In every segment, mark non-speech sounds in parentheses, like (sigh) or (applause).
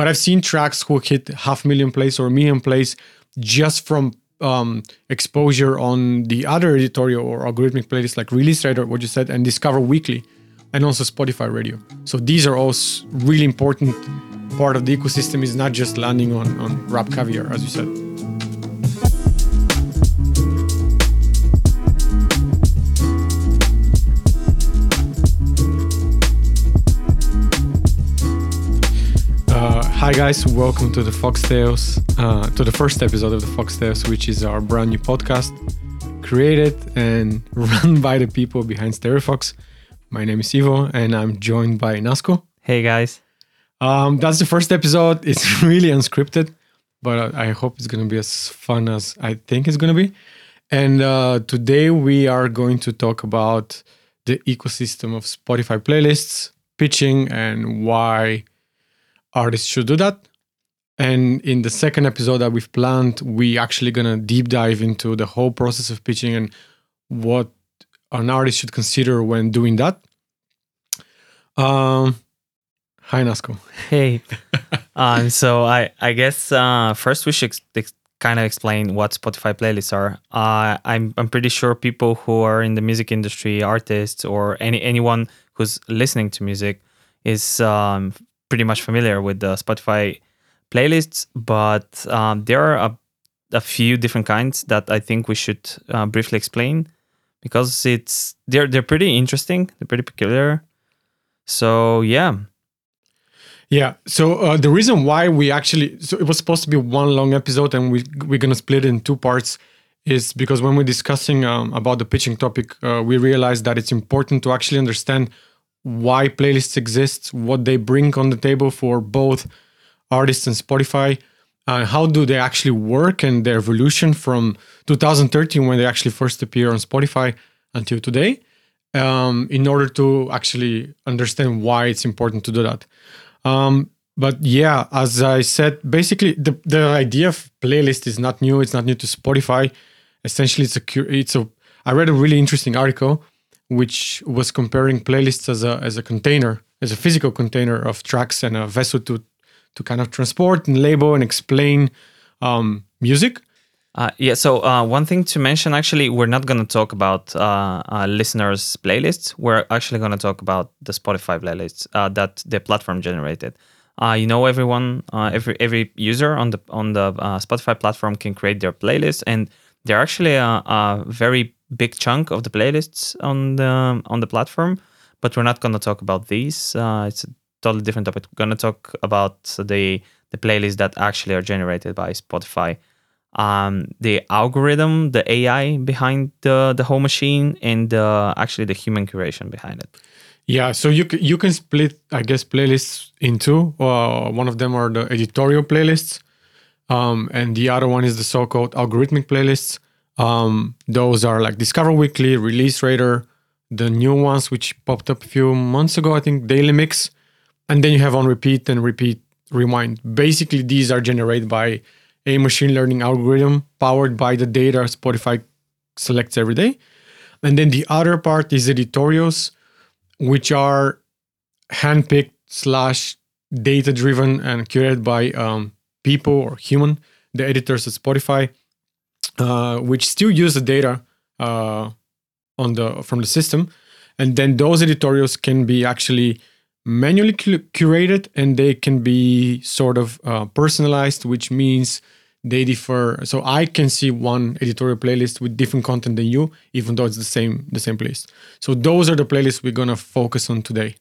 but I've seen tracks who hit half million plays or million plays just from um, exposure on the other editorial or algorithmic playlists like Release Radar, what you said, and Discover Weekly, and also Spotify Radio. So these are all really important part of the ecosystem. Is not just landing on on Rap Caviar, as you said. Hi guys, welcome to the Foxtails, uh, to the first episode of the Foxtails, which is our brand new podcast, created and (laughs) run by the people behind StereoFox. My name is Ivo, and I'm joined by Nasco. Hey guys. Um, that's the first episode. It's (laughs) really unscripted, but I hope it's gonna be as fun as I think it's gonna be. And uh, today we are going to talk about the ecosystem of Spotify playlists, pitching, and why artists should do that. And in the second episode that we've planned, we actually gonna deep dive into the whole process of pitching and what an artist should consider when doing that. Um, hi Nasco. Hey. (laughs) um, so I I guess uh, first we should ex- kind of explain what Spotify playlists are. Uh, I'm I'm pretty sure people who are in the music industry, artists or any anyone who's listening to music, is um, pretty much familiar with the Spotify playlists, but um, there are a, a, few different kinds that I think we should uh, briefly explain because it's they're they're pretty interesting. They're pretty peculiar. So yeah. Yeah. So uh, the reason why we actually so it was supposed to be one long episode and we we're gonna split it in two parts is because when we're discussing um, about the pitching topic, uh, we realized that it's important to actually understand why playlists exist, what they bring on the table for both artists and Spotify, uh, how do they actually work and their evolution from 2013 when they actually first appear on Spotify until today, um, in order to actually understand why it's important to do that. Um, but yeah, as I said, basically the, the idea of playlist is not new. It's not new to Spotify. Essentially, it's a it's a. I read a really interesting article which was comparing playlists as a as a container, as a physical container of tracks and a vessel to to kind of transport and label and explain um, music. Uh, yeah. So uh, one thing to mention, actually, we're not going to talk about uh, uh, listeners' playlists. We're actually going to talk about the Spotify playlists uh, that the platform generated. Uh, you know, everyone, every every user on the on the Spotify platform can create their playlist, and they're actually a, a very big chunk of the playlists on the on the platform, but we're not going to talk about these. Uh, it's a totally different topic. We're going to talk about the the playlists that actually are generated by Spotify, um, the algorithm, the AI behind the the whole machine, and uh, actually the human curation behind it. Yeah, so you you can split, I guess, playlists in two. Uh, one of them are the editorial playlists, um, and the other one is the so-called algorithmic playlists. Um, those are like Discover Weekly, Release Radar, the new ones which popped up a few months ago, I think Daily Mix, and then you have on repeat and repeat rewind. Basically, these are generated by a machine learning algorithm powered by the data Spotify selects every day. And then the other part is editorials, which are handpicked slash data driven and curated by um, people or human, the editors at Spotify which still use the data uh, on the from the system, and then those editorials can be actually manually curated and they can be sort of uh, personalized, which means they differ. So I can see one editorial playlist with different content than you, even though it's the same the same playlist. So those are the playlists we're gonna focus on today.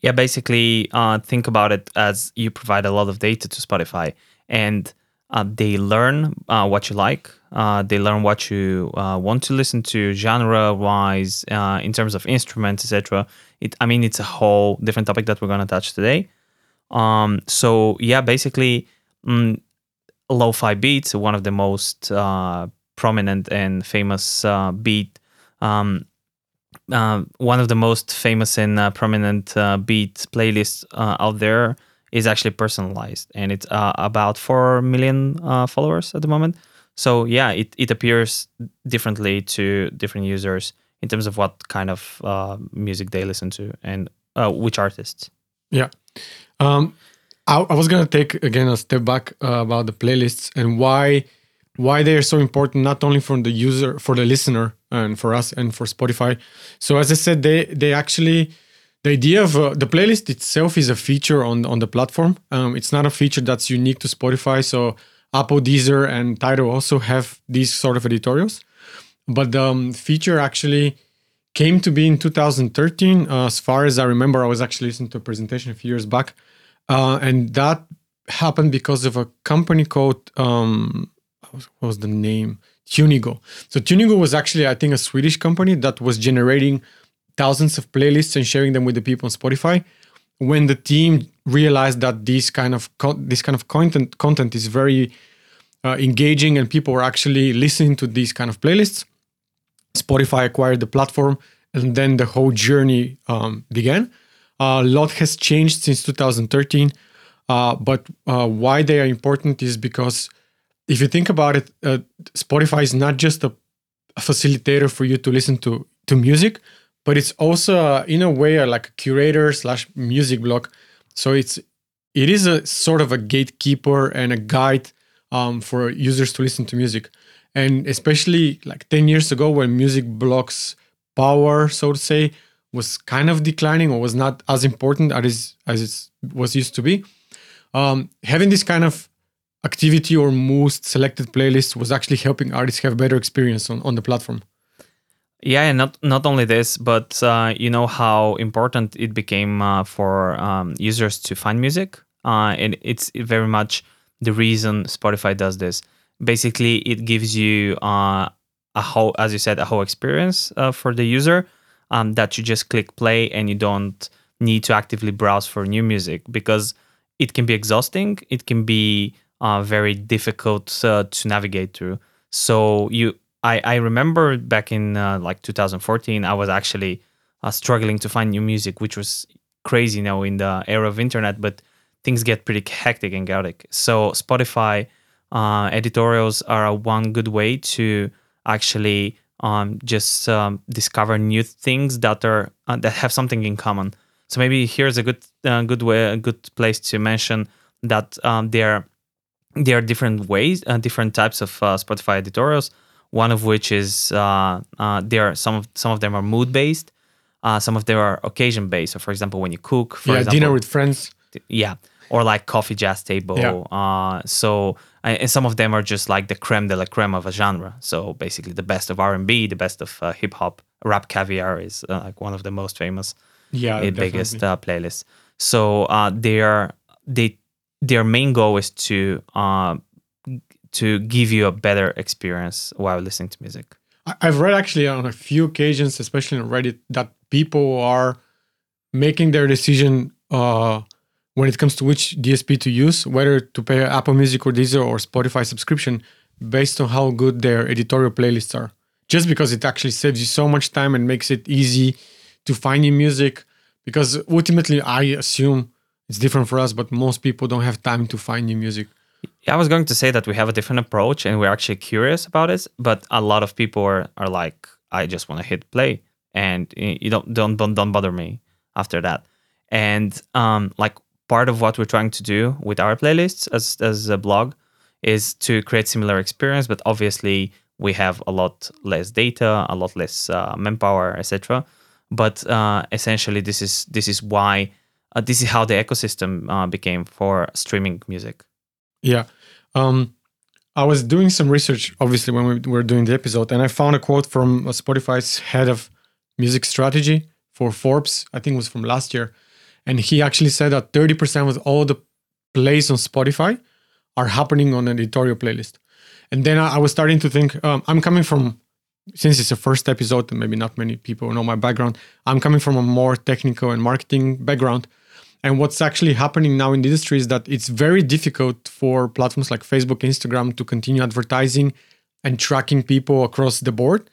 Yeah, basically, uh, think about it as you provide a lot of data to Spotify, and uh, they learn uh, what you like. Uh, they learn what you uh, want to listen to, genre-wise, uh, in terms of instruments, etc. It, I mean, it's a whole different topic that we're gonna touch today. Um, so yeah, basically, mm, lo-fi beats, one of the most prominent and famous beat. Um, one of the most famous and prominent beat playlists out there is actually personalized and it's uh, about 4 million uh, followers at the moment. So yeah it, it appears differently to different users in terms of what kind of uh, music they listen to and uh, which artists. Yeah. Um, I, I was gonna take again a step back uh, about the playlists and why why they are so important not only for the user for the listener and for us and for spotify. So as i said they they actually the idea of uh, the playlist itself is a feature on on the platform um, it's not a feature that's unique to spotify so apple deezer and tidal also have these sort of editorials but the um, feature actually came to be in 2013 uh, as far as i remember i was actually listening to a presentation a few years back uh, and that happened because of a company called um, what was the name? Tunigo. So Tunigo was actually, I think, a Swedish company that was generating thousands of playlists and sharing them with the people on Spotify. When the team realized that this kind of co- this kind of content content is very uh, engaging and people were actually listening to these kind of playlists, Spotify acquired the platform, and then the whole journey um, began. Uh, a lot has changed since 2013, uh, but uh, why they are important is because if you think about it, uh, Spotify is not just a, a, facilitator for you to listen to to music, but it's also uh, in a way uh, like a curator slash music blog. So it's it is a sort of a gatekeeper and a guide um, for users to listen to music. And especially like 10 years ago when music blogs power, so to say, was kind of declining or was not as important as, as it was used to be. Um, having this kind of activity or most selected playlist was actually helping artists have better experience on, on the platform. Yeah, and not not only this, but uh, you know how important it became uh, for um, users to find music, uh, and it's very much the reason Spotify does this. Basically, it gives you uh, a whole, as you said, a whole experience uh, for the user um, that you just click play and you don't need to actively browse for new music because it can be exhausting. It can be uh, very difficult to navigate through. So you, I, I remember back in uh, like 2014, I was actually uh, struggling to find new music, which was crazy now in the era of internet. But things get pretty hectic and chaotic. So Spotify uh, editorials are one good way to actually um, just um, discover new things that are uh, that have something in common. So maybe here's a good good way, a good place to mention that um, there there are different ways, uh, different types of uh, Spotify editorials. One of which is uh, uh there are some of some of them are mood based, uh, some of them are occasion based. So, for example, when you cook, for yeah, example, dinner with friends, yeah, or like coffee jazz table. Yeah. Uh, so, and some of them are just like the creme de la creme of a genre. So basically, the best of R and B, the best of hip hop. Rap Caviar is like one of the most famous, yeah, biggest playlists. So they are they their main goal is to uh, to give you a better experience while listening to music. I've read actually on a few occasions, especially on Reddit, that people are making their decision uh, when it comes to which DSP to use, whether to pay Apple Music or Deezer or Spotify subscription, based on how good their editorial playlists are. Just because it actually saves you so much time and makes it easy to find new music. Because ultimately, I assume it's different for us, but most people don't have time to find new music. I was going to say that we have a different approach and we're actually curious about it, but a lot of people are, are like, I just want to hit play and you don't don't don't, don't bother me after that. And um, like part of what we're trying to do with our playlists as as a blog is to create similar experience, but obviously we have a lot less data, a lot less uh, manpower, etc. But uh, essentially, this is this is why uh, this is how the ecosystem uh, became for streaming music. Yeah. Um, I was doing some research, obviously, when we were doing the episode, and I found a quote from uh, Spotify's head of music strategy for Forbes. I think it was from last year. And he actually said that 30% of all the plays on Spotify are happening on an editorial playlist. And then I, was starting to think, um, I'm coming from, since it's the first episode, and maybe not many people know my background, I'm coming from a more technical and marketing background. And what's actually happening now in the industry is that it's very difficult for platforms like Facebook, Instagram to continue advertising and tracking people across the board.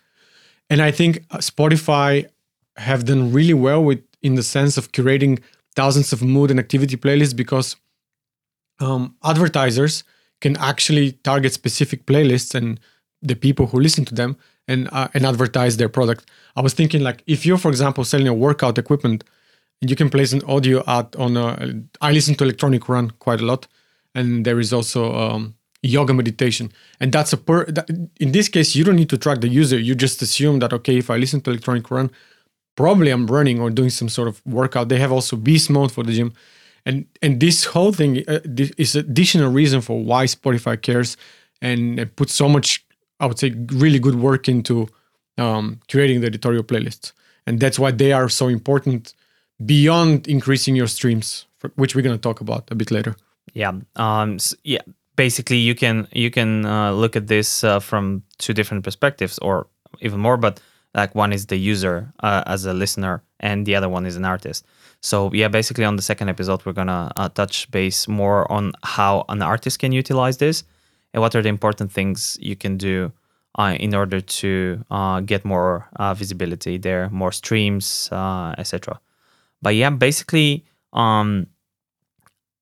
And I think uh, Spotify have done really well with in the sense of curating thousands of mood and activity playlists because um, advertisers can actually target specific playlists and the people who listen to them and uh, and advertise their product. I was thinking like if you're for example selling a workout equipment you can place an audio ad on a. I listen to electronic run quite a lot, and there is also um, yoga meditation, and that's a per. That, in this case, you don't need to track the user. You just assume that okay, if I listen to electronic run, probably I'm running or doing some sort of workout. They have also beast mode for the gym, and and this whole thing uh, is additional reason for why Spotify cares and put so much, I would say, really good work into um, creating the editorial playlists, and that's why they are so important beyond increasing your streams, which we're gonna talk about a bit later. Yeah. Um. s yeah. Basically, you can you can uh, look at this uh, from two different perspectives, or even more. But like one is the user uh, as a listener, and the other one is an artist. So yeah, basically on the second episode, we're gonna uh, touch base more on how an artist can utilize this, and what are the important things you can do uh, in order to uh, get more uh, visibility there, more streams, uh, etc. But yeah, basically, um,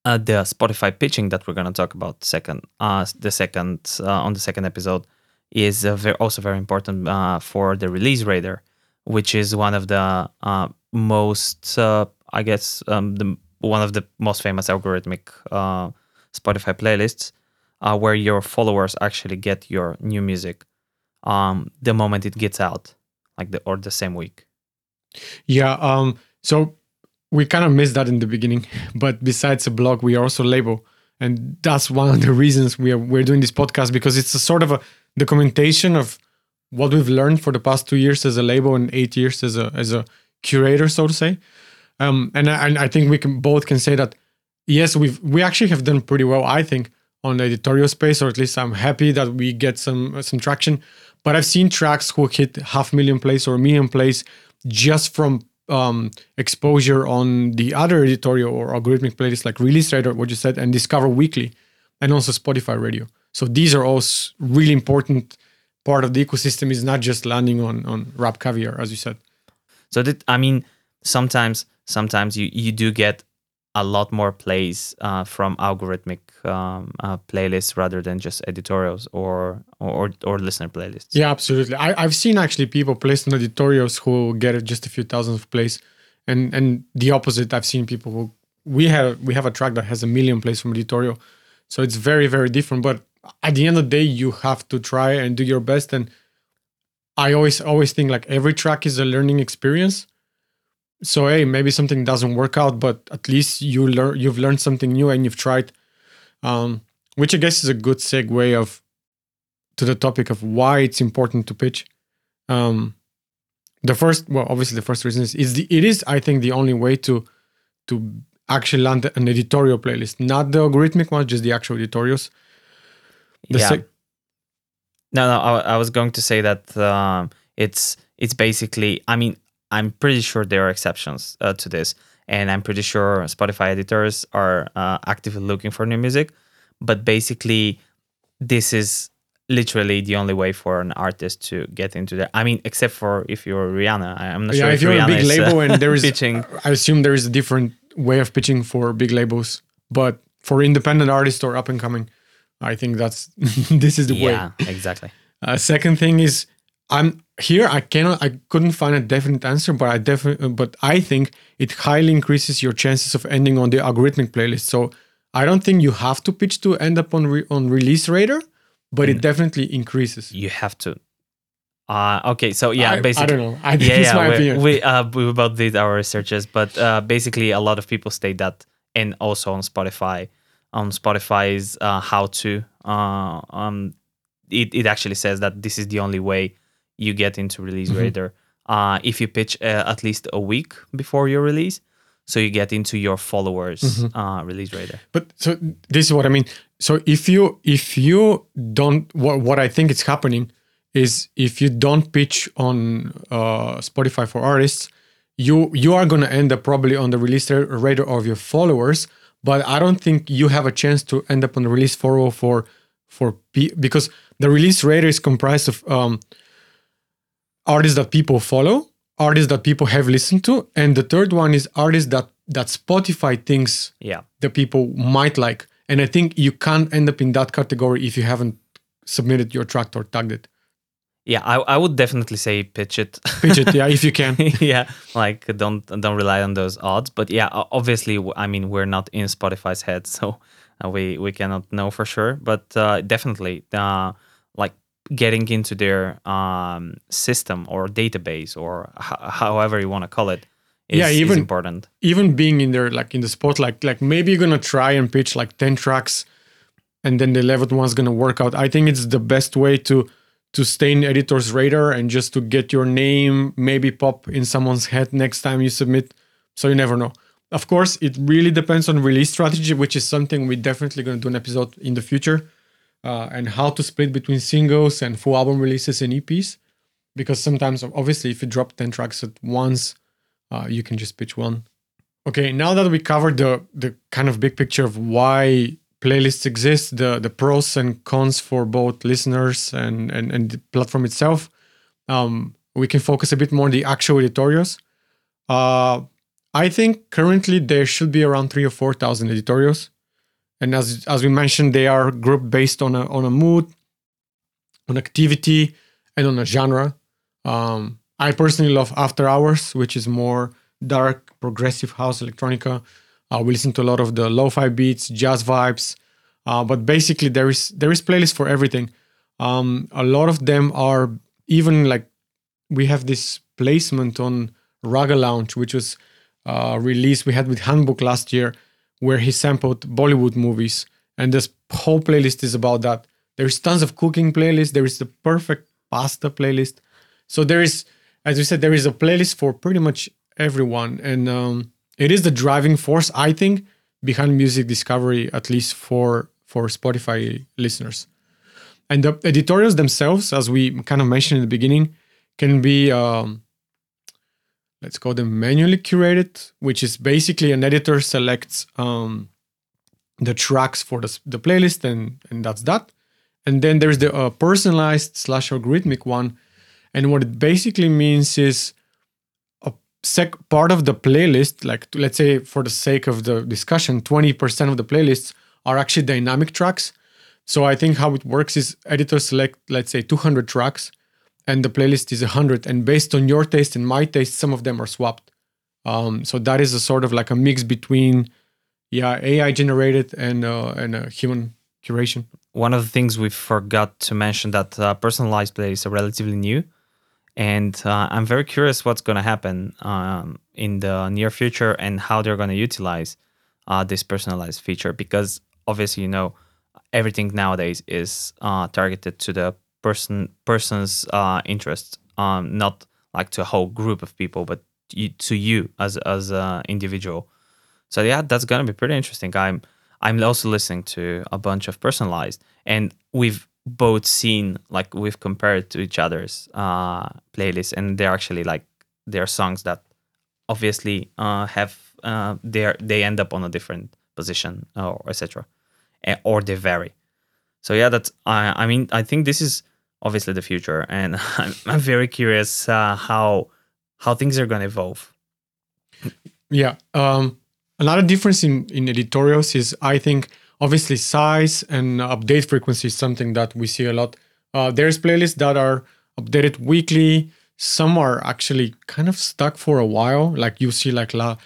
uh, the Spotify pitching that we're gonna talk about second, uh, the second uh, on the second episode is uh, ver- also very important uh, for the release radar, which is one of the uh, most, I guess, um, the one of the most famous algorithmic Spotify playlists, where your followers actually get your new music um, the moment it gets out, like the or the same week. Yeah. Um. So we kind of missed that in the beginning, but besides a blog, we are also label, and that's one of the reasons we are we're doing this podcast because it's a sort of a documentation of what we've learned for the past two years as a label and eight years as a as a curator, so to say. Um. And I, and I think we can both can say that yes, we've we actually have done pretty well. I think on the editorial space, or at least I'm happy that we get some some traction. But I've seen tracks who hit half million plays or million plays just from um, exposure on the other editorial or algorithmic playlists like Release Radar, what you said, and Discover Weekly, and also Spotify Radio. So these are all really important part of the ecosystem. Is not just landing on on Rap Caviar, as you said. So that I mean, sometimes sometimes you you do get a lot more plays uh, from algorithmic um, uh, playlists rather than just editorials or or or listener playlists. Yeah, absolutely. I, I've seen actually people placed on editorials who get just a few thousand of plays, and and the opposite. I've seen people who we have we have a track that has a million plays from editorial, so it's very very different. But at the end of the day, you have to try and do your best. And I always always think like every track is a learning experience. So hey, maybe something doesn't work out, but at least you learn you've learned something new and you've tried. Um, which I guess is a good segue of to the topic of why it's important to pitch. Um, the first, well, obviously the first reason is, is the it is I think the only way to to actually land an editorial playlist, not the algorithmic one, just the actual editorials. The yeah. sec- no, no. I, I was going to say that um, it's it's basically. I mean, I'm pretty sure there are exceptions uh, to this, and I'm pretty sure Spotify editors are uh, actively looking for new music. But basically, this is literally the only way for an artist to get into there. I mean, except for if you're Rihanna. I'm not yeah, sure if you're Rihanna a big is, uh, label and there is, (laughs) pitching. I assume there is a different way of pitching for big labels, but for independent artists or up and coming, I think that's (laughs) this is the way. Yeah, exactly. Uh, second thing is I'm here. I cannot. I couldn't find a definite answer, but I definitely. But I think it highly increases your chances of ending on the algorithmic playlist. So I don't think you have to pitch to end up on re, on release radar, but Mm. it definitely increases. You have to. Uh, okay, so yeah, I, basically. I don't know. I think yeah, yeah, my we, opinion. we uh we both did our researches, but uh, basically a lot of people state that, and also on Spotify, on Spotify's uh, how to uh, um, it it actually says that this is the only way you get into release Mhm. radar. Uh, if you pitch uh, at least a week before your release, so you get into your followers Mhm. uh, release radar. But so this is what I mean. So if you if you don't what what I think is happening is if you don't pitch on uh, Spotify for artists, you you are gonna end up probably on the release ra- radar of your followers. But I don't think you have a chance to end up on the release follow for for P- because the release radar is comprised of um, artists that people follow, artists that people have listened to, and the third one is artists that that Spotify thinks Yeah, the people might like. And I think you can't end up in that category if you haven't submitted your track or tagged it. Yeah, I, I would definitely say pitch it. Pitch it, yeah, if you (laughs) can. yeah, like don't don't rely on those odds. But yeah, obviously, I mean, we're not in Spotify's head, (laughs) so we we cannot know for sure. But uh, definitely, uh, getting into their um, system or database or h- however you want to call it is, Yeah, is even- important. even being in there like in the spotlight like maybe you're gonna try and pitch like 10 tracks and then the 11th one's gonna work out. I think it's the best way to to stay in editor's radar and just to get your name maybe pop in someone's head next time you submit. So you never know. Of course it really depends on release strategy which is something we're definitely going to do an episode in the future uh, and how to split between singles and full album releases and eps because sometimes obviously if you drop 10 tracks at once uh, you can just pitch one. Okay, now that we covered the the kind of big picture of why playlists exist, the the pros and cons for both listeners and and, and the platform itself, um, we can focus a bit more on the actual editorials. Uh, I think currently there should be around three or four thousand editorials, and as as we mentioned, they are grouped based on a on a mood, on activity, and on a genre. Um, I personally love After Hours, which is more dark progressive house electronica. Uh, we listen to a lot of the lo-fi beats, jazz vibes, uh, but basically there is there is playlist for everything. Um, a lot of them are even like we have this placement on Raga Lounge, which was uh, released we had with Handbook last year, where he sampled Bollywood movies, and this whole playlist is about that. There is tons of cooking playlists. There is the perfect pasta playlist. So there is, as we said, there is a playlist for pretty much everyone, and um, it is the driving force, I think, behind music discovery, at least for for Spotify listeners. And the editorials themselves, as we kind of mentioned in the beginning, can be um, let's call them manually curated, which is basically an editor selects um, the tracks for the, the playlist, and and that's that. And then there's the uh, personalized slash algorithmic one, and what it basically means is a sec part of the playlist, like let's say for the sake of the discussion, twenty percent of the playlists are actually dynamic tracks. So I think how it works is editors select, let's say, 200 tracks, and the playlist is 100. And based on your taste and my taste, some of them are swapped. Um, so that is a sort of like a mix between, yeah, AI generated and uh, and uh, human curation. One of the things we forgot to mention that uh, personalized playlists are relatively new, and uh, I'm very curious what's going to happen um, in the near future and how they're going to utilize uh, this personalized feature because obviously you know everything nowadays is uh, targeted to the person person's uh, interest, um, not like to a whole group of people, but you, to you as as an individual. So yeah, that's gonna be pretty interesting. I'm I'm also listening to a bunch of personalized, and we've both seen like we've compared to each other's uh, playlists, and they're actually like they're songs that obviously uh, have uh, they they end up on a different position or etc. Eh, or they vary. So yeah, that's I I mean I think this is obviously the future, and (laughs) I'm, I'm very curious uh, how how things are going to evolve. Yeah. Um, another difference in, in editorials is I think obviously size and update frequency is something that we see a lot. Uh, there's playlists that are updated weekly. Some are actually kind of stuck for a while. Like you see, like la,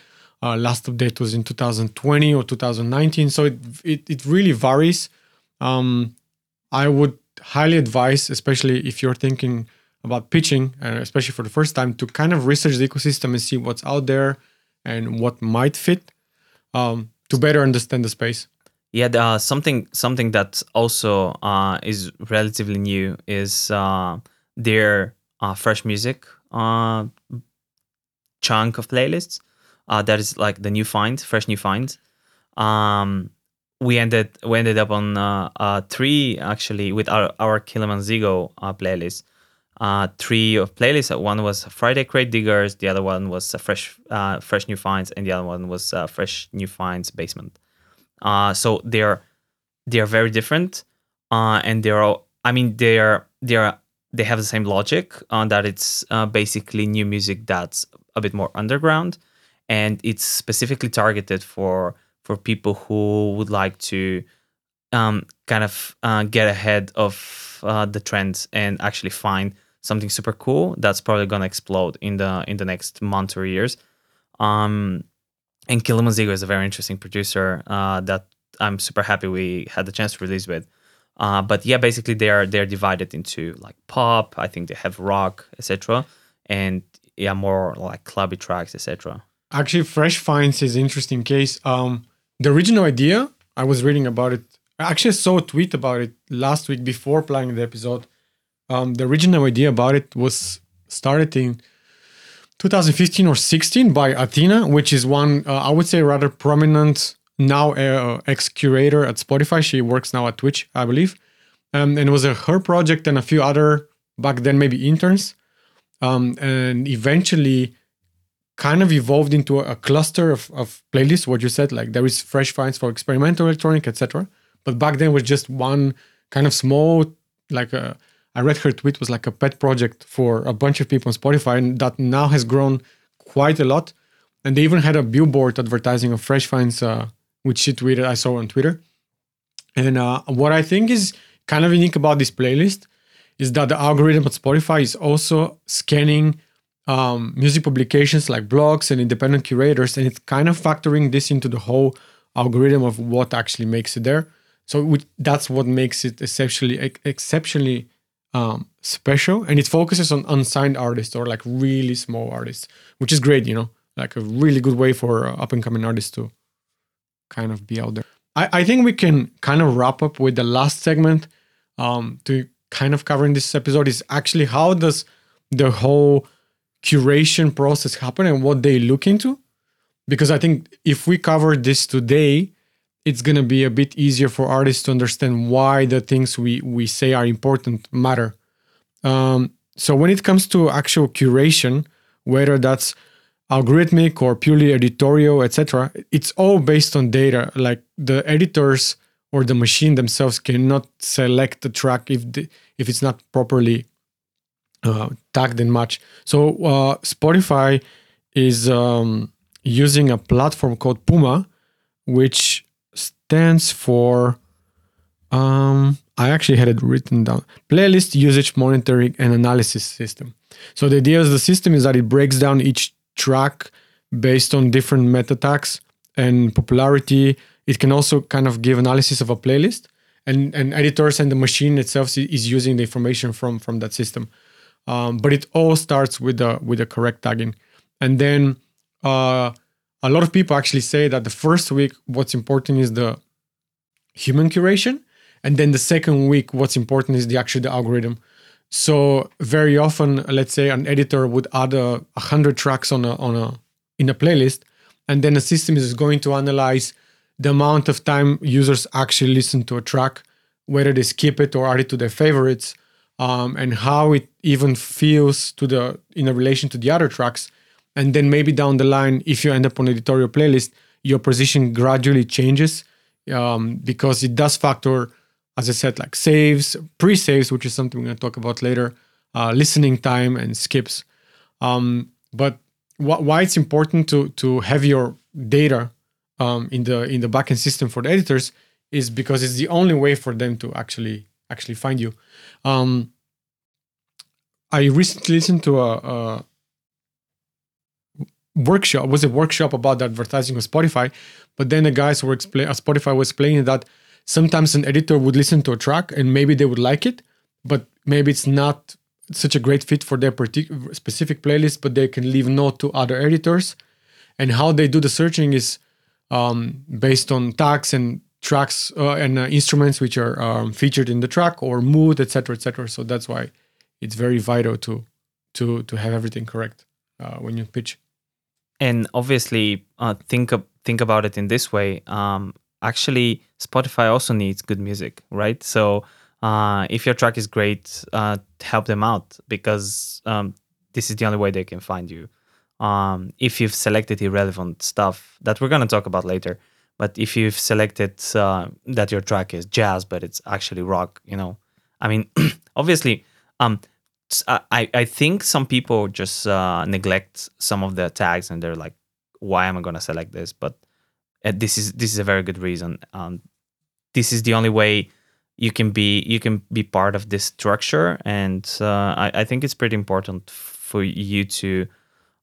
uh, last update was in 2020 or 2019. So it it, it really varies. Um, I would highly advise, especially if you're thinking about pitching, and especially for the first time, to kind of research the ecosystem and see what's out there and what might fit um, to better understand the space. Yeah, uh, something something that also uh, is relatively new is uh, their uh, fresh music uh, chunk of playlists. Uh, that is like the new find, fresh new find. Um, we ended we ended up on uh, uh, three actually with our our Kilimanzigo uh, playlist. Uh, three of playlists. One was Friday Crate Diggers. The other one was uh, fresh uh, fresh new finds, and the other one was uh, fresh new finds basement. Uh, so they're they're very different, uh, and they're all. I mean, they're they're they have the same logic on that it's uh, basically new music that's a bit more underground, and it's specifically targeted for for people who would like to um, kind of uh, get ahead of uh, the trends and actually find something super cool that's probably gonna explode in the in the next month or years. Um, and Kilimanzigo is a very interesting producer uh, that I'm super happy we had the chance to release with. Uh, but yeah, basically they are they're divided into like pop. I think they have rock, etc. And yeah, more like clubby tracks, etc. Actually, Fresh Finds is interesting case. Um, the original idea, I was reading about it. I actually saw a tweet about it last week before planning the episode. Um, the original idea about it was started in 2015 or 16 by Athena, which is one, uh, I would say, rather prominent now uh, ex curator at Spotify. She works now at Twitch, I believe. Um, and it was a, her project and a few other back then maybe interns. Um, and eventually kind of evolved into a, cluster of, of playlists. What you said, like there is fresh finds for experimental electronic, etc. But back then was just one kind of small, like a. I read her tweet was like a pet project for a bunch of people on Spotify, and that now has grown quite a lot. And they even had a billboard advertising of Fresh Finds uh, which she tweeted. I saw on Twitter. And uh, what I think is kind of unique about this playlist is that the algorithm at Spotify is also scanning um, music publications like blogs and independent curators, and it's kind of factoring this into the whole algorithm of what actually makes it there. So that's what makes it exceptionally exceptionally um, special, and it focuses on unsigned artists or like really small artists, which is great. You know, like a really good way for uh, up and coming artists to kind of be out there. I, I think we can kind of wrap up with the last segment um, to kind of cover in this episode is actually how does the whole curation process happen and what they look into because i think if we cover this today it's going to be a bit easier for artists to understand why the things we we say are important matter um, so when it comes to actual curation whether that's algorithmic or purely editorial, etc. It's all based on data. Like the editors or the machine themselves cannot select the track if the, if it's not properly uh, tagged and matched. So uh, Spotify is um, using a platform called Puma, which stands for um, I actually had it written down. Playlist Usage Monitoring and Analysis System. So the idea of the system is that it breaks down each track based on different meta tags and popularity. It can also kind of give analysis of a playlist, and and editors and the machine itself is using the information from from that system. Um, but it all starts with the with the correct tagging, and then uh, a lot of people actually say that the first week what's important is the human curation, and then the second week what's important is the actually the algorithm. So very often, let's say an editor would add a, a hundred tracks on a on a in a playlist, and then the system is going to analyze the amount of time users actually listen to a track, whether they skip it or add it to their favorites, um, and how it even feels to the in a relation to the other tracks. And then maybe down the line, if you end up on editorial playlist, your position gradually changes um, because it does factor as I said, like saves, pre-saves, which is something we're going to talk about later, uh, listening time and skips. Um, but wh- why it's important to to have your data um, in the in the backend system for the editors is because it's the only way for them to actually actually find you. Um, I recently listened to a, a workshop. Was a workshop about advertising on Spotify, but then the guys were explaining. Uh, Spotify was explaining that sometimes an editor would listen to a track and maybe they would like it, but maybe it's not such a great fit for their particular specific playlist, but they can leave note to other editors. And how they do the searching is um, based on tags and tracks uh, and uh, instruments which are um, featured in the track or mood, etc., etc. So that's why it's very vital to to to have everything correct uh, when you pitch. And obviously, uh, think think about it in this way. Um, actually Spotify also needs good music, right? So uh, if your track is great, uh, help them out because um, this is the only way they can find you. Um, if you've selected irrelevant stuff that we're gonna talk about later, but if you've selected uh, that your track is jazz but it's actually rock, you know, I mean, (clears throat) obviously, um, I I think some people just uh, neglect some of the tags and they're like, why am I gonna select this? But uh, this is this is a very good reason. Um, this is the only way you can be you can be part of this structure, and uh, I, I think it's pretty important for you to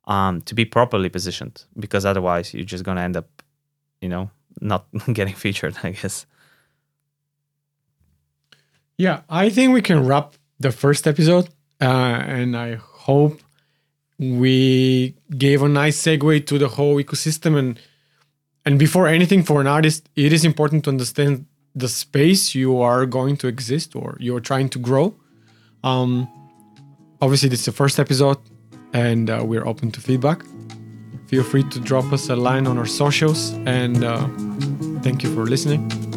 um, to be properly positioned because otherwise you're just gonna end up, you know, not (laughs) getting featured. I guess. Yeah, I think we can wrap the first episode, uh, and I hope we gave a nice segue to the whole ecosystem and and before anything for an artist it is important to understand the space you are going to exist or you're trying to grow um obviously this is the first episode and uh, we're open to feedback feel free to drop us a line on our socials and uh, thank you for listening